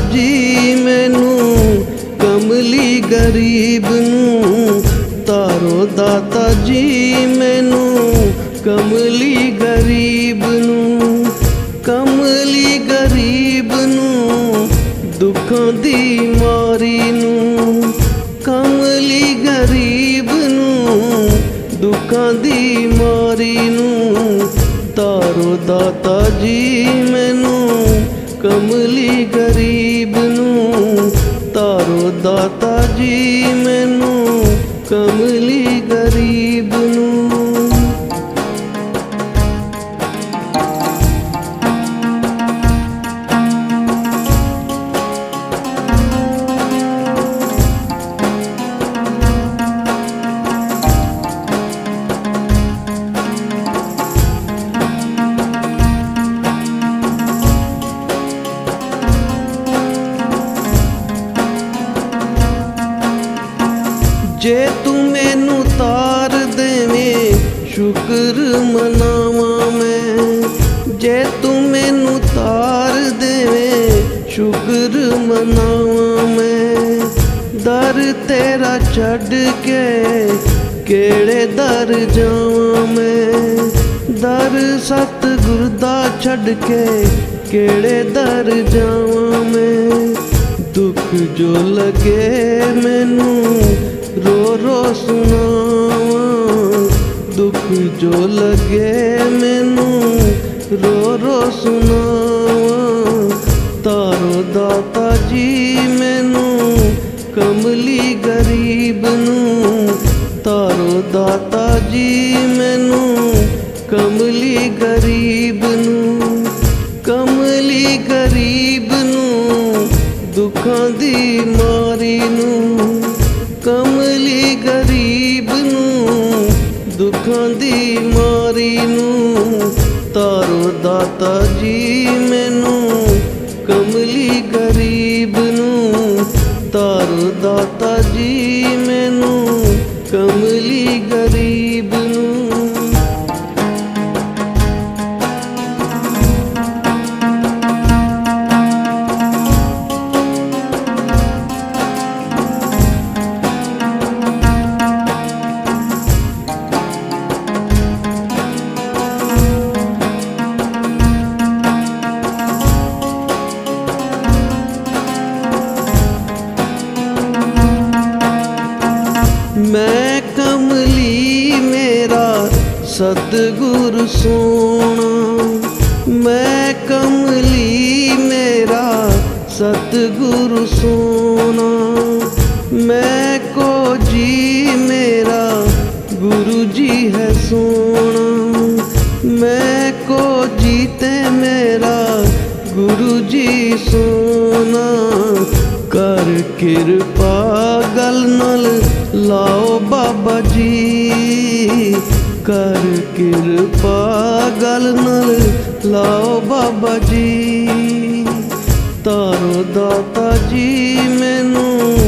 ਜੀ ਮੈਨੂੰ ਕਮਲੀ ਗਰੀਬ ਨੂੰ ਤਾਰੋ ਦਾਤਾ ਜੀ ਮੈਨੂੰ ਕਮਲੀ ਗਰੀਬ ਨੂੰ, ਕਮਲੀ ਗਰੀਬ ਨੂੰ, ਦੁੱਖਾਂ ਦੀ ਮਾਰੀ ਨੂੰ, ਕਮਲੀ ਗਰੀਬ ਨੂੰ, ਦੁੱਖਾਂ ਦੀ ਮਾਰੀ ਨੂੰ, ਤਾਰੋ ਦਾਤਾ ਜੀ ਦਾਤਾ ਤੂੰ ਮੈਨੂੰ ਤਾਰ ਦੇਵੇਂ, ਸ਼ੁਕਰ ਮਨਾਵਾਂ ਮੈਂ। ਜੇ ਤੂੰ ਮੈਨੂੰ ਤਾਰ ਦੇਵੇਂ, ਸ਼ੁਕਰ ਮਨਾਵਾਂ ਮੈਂ। ਦਰ ਤੇਰਾ ਛੱਡ ਕੇ ਕਿਹੜੇ ਦਰ ਜਾਵਾਂ ਮੈਂ? ਦਰ ਸਤਿਗੁਰ ਦਾ ਛੱਡ ਕੇ ਕਿਹੜੇ ਦਰ ਜਾਵਾਂ ਮੈਂ? ਦੁੱਖ ਜੋ ਲਗੇ ਮੈਨੂੰ ਰੋ ਰੋ ਸੁਣਾਵਾਂ ਦੁੱਖ ਜੋ ਲਗੇ ਮੈਨੂੰ, ਰੋ ਰੋ ਸੁਣਾਵਾਂ ਤਾਰੋ ਦਾਤਾ ਜੀ ਮੈਨੂੰ, ਕਮਲੀ ਗਰੀਬ ਨੂੰ। ਤਾਰੋ ਦਾਤਾ ਜੀ ਮੈਨੂੰ, ਕਮਲੀ ਗਰੀਬ ਨੂੰ। ਕਮਲੀ ਗਰੀਬ ਨੂੰ, ਦੁੱਖਾਂ ਦੀ ਮਾਰੀ ਨੂੰ। ਕਮਲੀ ਗਰੀਬ ਨੂੰ, ਦੁੱਖਾਂ ਦੀ ਮਾਰੀ ਨੂੰ, ਤਾਰੋ ਦਾਤਾ ਜੀ ਮੈਨੂੰ, ਕਮਲੀ ਗਰੀਬ ਨੂੰ, ਤਾਰੋ ਦਾਤਾ ਜੀ ਸੋਣਾ। ਮੈਂ ਕਮਲੀ ਮੇਰਾ ਸਤਿਗੁਰ ਸੋਣਾ। ਮੈਂ ਕੋ ਜੀ ਮੇਰਾ ਗੁਰੂ ਜੀ ਹੈ ਸੋਣਾ। ਮੈਂ ਕੋ ਜੀ ਤੇ ਮੇਰਾ ਗੁਰੂ ਜੀ ਸੋਨਾ ਕਰ ਕਿਰਪਾ ਗਲ ਨਾਲ ਲਾਓ ਬਾਬਾ ਜੀ। ਕਰ ਕਿਰਪਾ ਗਲ ਨਾਲ ਲਾਓ ਬਾਬਾ ਜੀ। ਤਾਰੋ ਦਾਤਾ ਜੀ, ਮੈਨੂੰ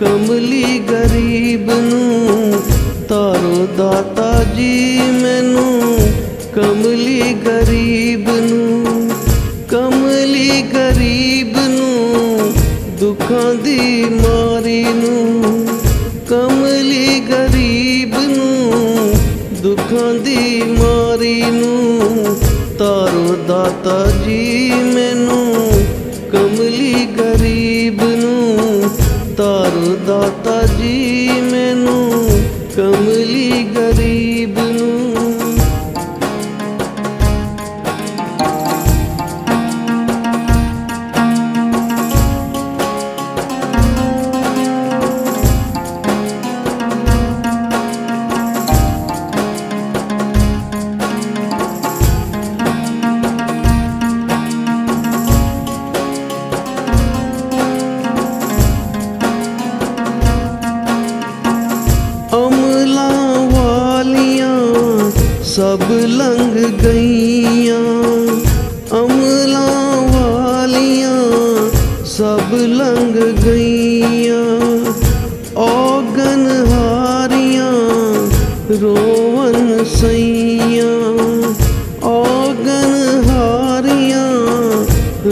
ਕਮਲੀ ਗਰੀਬ ਨੂੰ। ਤਾਰੋ ਦਾਤਾ ਜੀ, ਮੈਨੂੰ ਕਮਲੀ ਗਰੀਬ ਨੂੰ। ਕਮਲੀ ਗਰੀਬ ਨੂੰ, ਦੁੱਖਾਂ ਦੀ ਮਾਰੀ ਨੂੰ। ਕਮਲੀ ਗਰੀਬ ਨੂੰ ਦੁੱਖਾਂ ਦੀ ਮਾਰੀ ਨੂੰ ਤਾਰੋ ਦਾਤਾ ਜੀ ਮੈਨੂੰ ਕਮਲੀ ਗਰੀਬ ਨੂੰ ਤਾਰੋ ਦਾਤਾ ਰੋਵਨ ਸਈਆਂ, ਔਗਨ ਹਾਰੀਆਂ,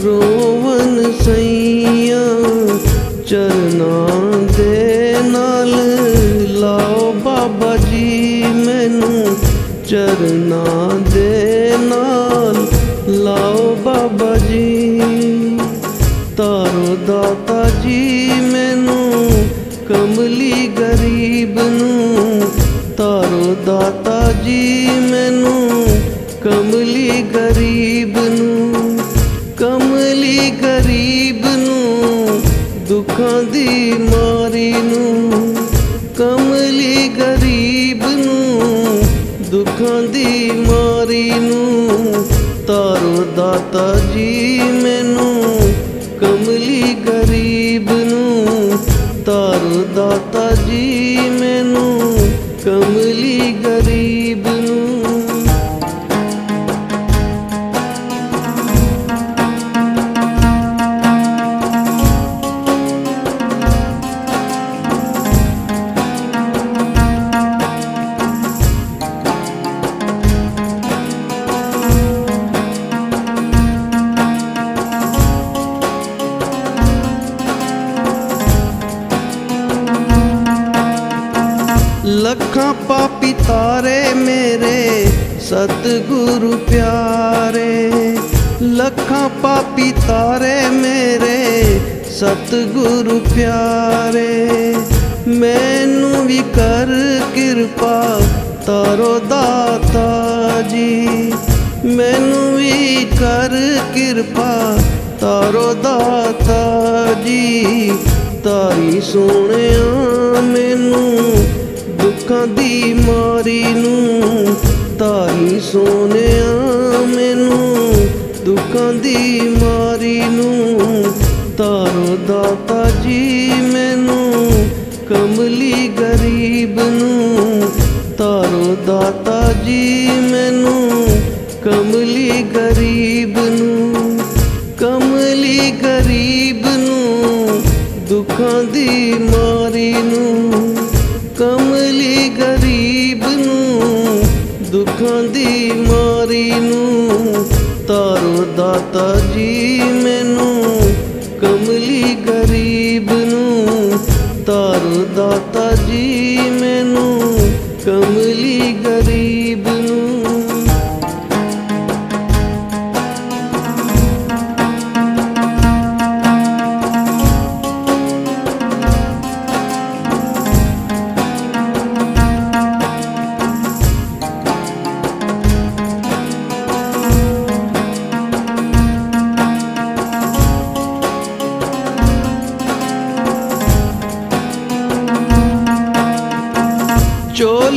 ਰੋਵਨ ਸਈਆਂ, ਚਰਨਾਂ ਦੇ ਨਾਲ ਲਾਓ ਬਾਬਾ ਜੀ ਮੈਨੂੰ, ਚਰਨਾਂ ਦੇ ਨਾਲ ਲਾਓ ਬਾਬਾ ਜੀ। ਤਾਰੋ ਦਾਤਾ ਜੀ ਮੈਨੂੰ, ਕਮਲੀ ਗਰੀਬ ਨੂੰ ਦਾਤਾ ਜੀ ਮੈਨੂੰ ਕਮਲੀ ਗਰੀਬ ਨੂੰ, ਕਮਲੀ ਗਰੀਬ ਨੂੰ, ਦੁੱਖਾਂ ਦੀ ਮਾਰੀ ਨੂੰ, ਕਮਲੀ ਗਰੀਬ ਨੂੰ, ਦੁੱਖਾਂ ਦੀ ਮਾਰੀ ਨੂੰ, ਤਾਰੋ ਦਾਤਾ ਜੀ ਮੈਨੂੰ ਪਾਪੀ ਤਾਰੇ ਮੇਰੇ ਸਤਿਗੁਰੂ ਪਿਆਰੇ ਲੱਖਾਂ ਪਾਪੀ ਤਾਰੇ ਮੇਰੇ ਸਤਿਗੁਰੂ ਪਿਆਰੇ ਮੈਨੂੰ ਵੀ ਕਰ ਕਿਰਪਾ ਤਾਰੋ ਦਾਤਾ ਜੀ ਮੈਨੂੰ ਵੀ ਕਰ ਕਿਰਪਾ ਤਾਰੋ ਦਾਤਾ ਜੀ ਤਾਰੀ ਸੋਹਣਿਆ ਮੈਨੂੰ ਦੁੱਖਾਂ ਦੀ ਮਾਰੀ ਨੂੰ ਤਾਰੀ ਸੋਹਣਿਆ ਮੈਨੂੰ। ਦੁੱਖਾਂ ਦੀ ਮਾਰੀ ਨੂੰ, ਤਾਰੋ ਦਾਤਾ ਜੀ ਮੈਨੂੰ। ਕਮਲੀ ਗਰੀਬ ਨੂੰ, ਤਾਰੋ ਦਾਤਾ ਜੀ ਮੈਨੂੰ। ਕਮਲੀ ਗਰੀਬ ਨੂੰ, ਕਮਲੀ ਗਰੀਬ ਨੂੰ, ਦੁੱਖਾਂ ਦੀ ਮਾਰੀ ਨੂੰ। ਕਮਲੀ ਗਰੀਬ ਨੂੰ, ਦੁੱਖਾਂ ਦੀ ਮਾਰੀ ਨੂੰ, ਤਾਰੋ ਦਾਤਾ ਜੀ ਮੈਨੂੰ, ਕਮਲੀ ਗਰੀਬ ਨੂੰ, ਤਾਰੋ ਦਾਤਾ ਜੀ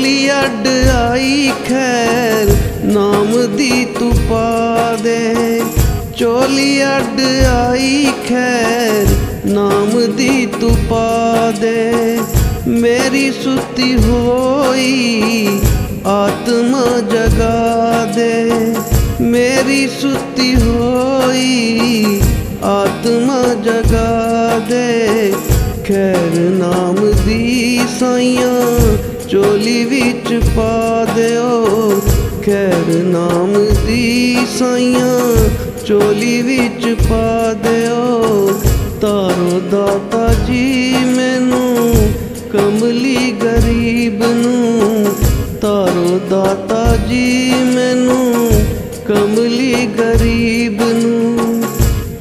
ਚੋਲੀ ਅੱਡ ਆਈ ਖੈਰ, ਨਾਮ ਦੀ ਤੂੰ ਪਾ ਦੇ। ਚੋਲੀ ਅੱਡ ਆਈ ਖੈਰ, ਨਾਮ ਦੀ ਤੂੰ ਪਾ ਦੇ। ਮੇਰੀ ਸੁੱਤੀ ਹੋਈ, ਆਤਮਾ ਜਗਾ ਦੇ। ਮੇਰੀ ਸੁੱਤੀ ਹੋਈ, ਆਤਮਾ ਜਗਾ ਦੇ। ਖੈਰ, ਨਾਮ ਦੀ ਸਾਈਆਂ ਚੋਲੀ ਵਿੱਚ ਪਾ ਦਿਓ। ਖੈਰ ਨਾਮ ਦੀ ਸਾਈਆਂ ਚੋਲੀ ਵਿੱਚ ਪਾ ਦਿਓ। ਤਾਰੋ ਦਾਤਾ ਜੀ ਮੈਨੂੰ, ਕਮਲੀ ਗਰੀਬ ਨੂੰ। ਤਾਰੋ ਦਾਤਾ ਜੀ ਮੈਨੂੰ, ਕਮਲੀ ਗਰੀਬ ਨੂੰ।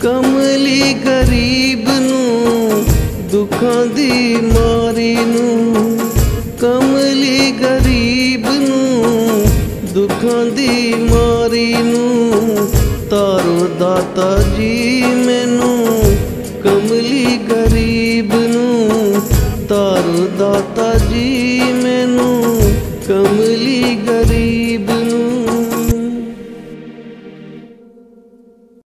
ਕਮਲੀ ਗਰੀਬ ਨੂੰ, ਦੁੱਖਾਂ ਦੀ ਮਾਰੀ ਨੂੰ। ਕਮਲੀ ਗਰੀਬ ਨੂੰ, ਦੁੱਖਾਂ ਦੀ ਮਾਰੀ ਨੂੰ, ਤਾਰੋ ਦਾਤਾ ਜੀ ਮੈਨੂੰ, ਕਮਲੀ ਗਰੀਬ ਨੂੰ, ਤਾਰੋ ਦਾਤਾ ਜੀ ਮੈਨੂੰ, ਕਮਲੀ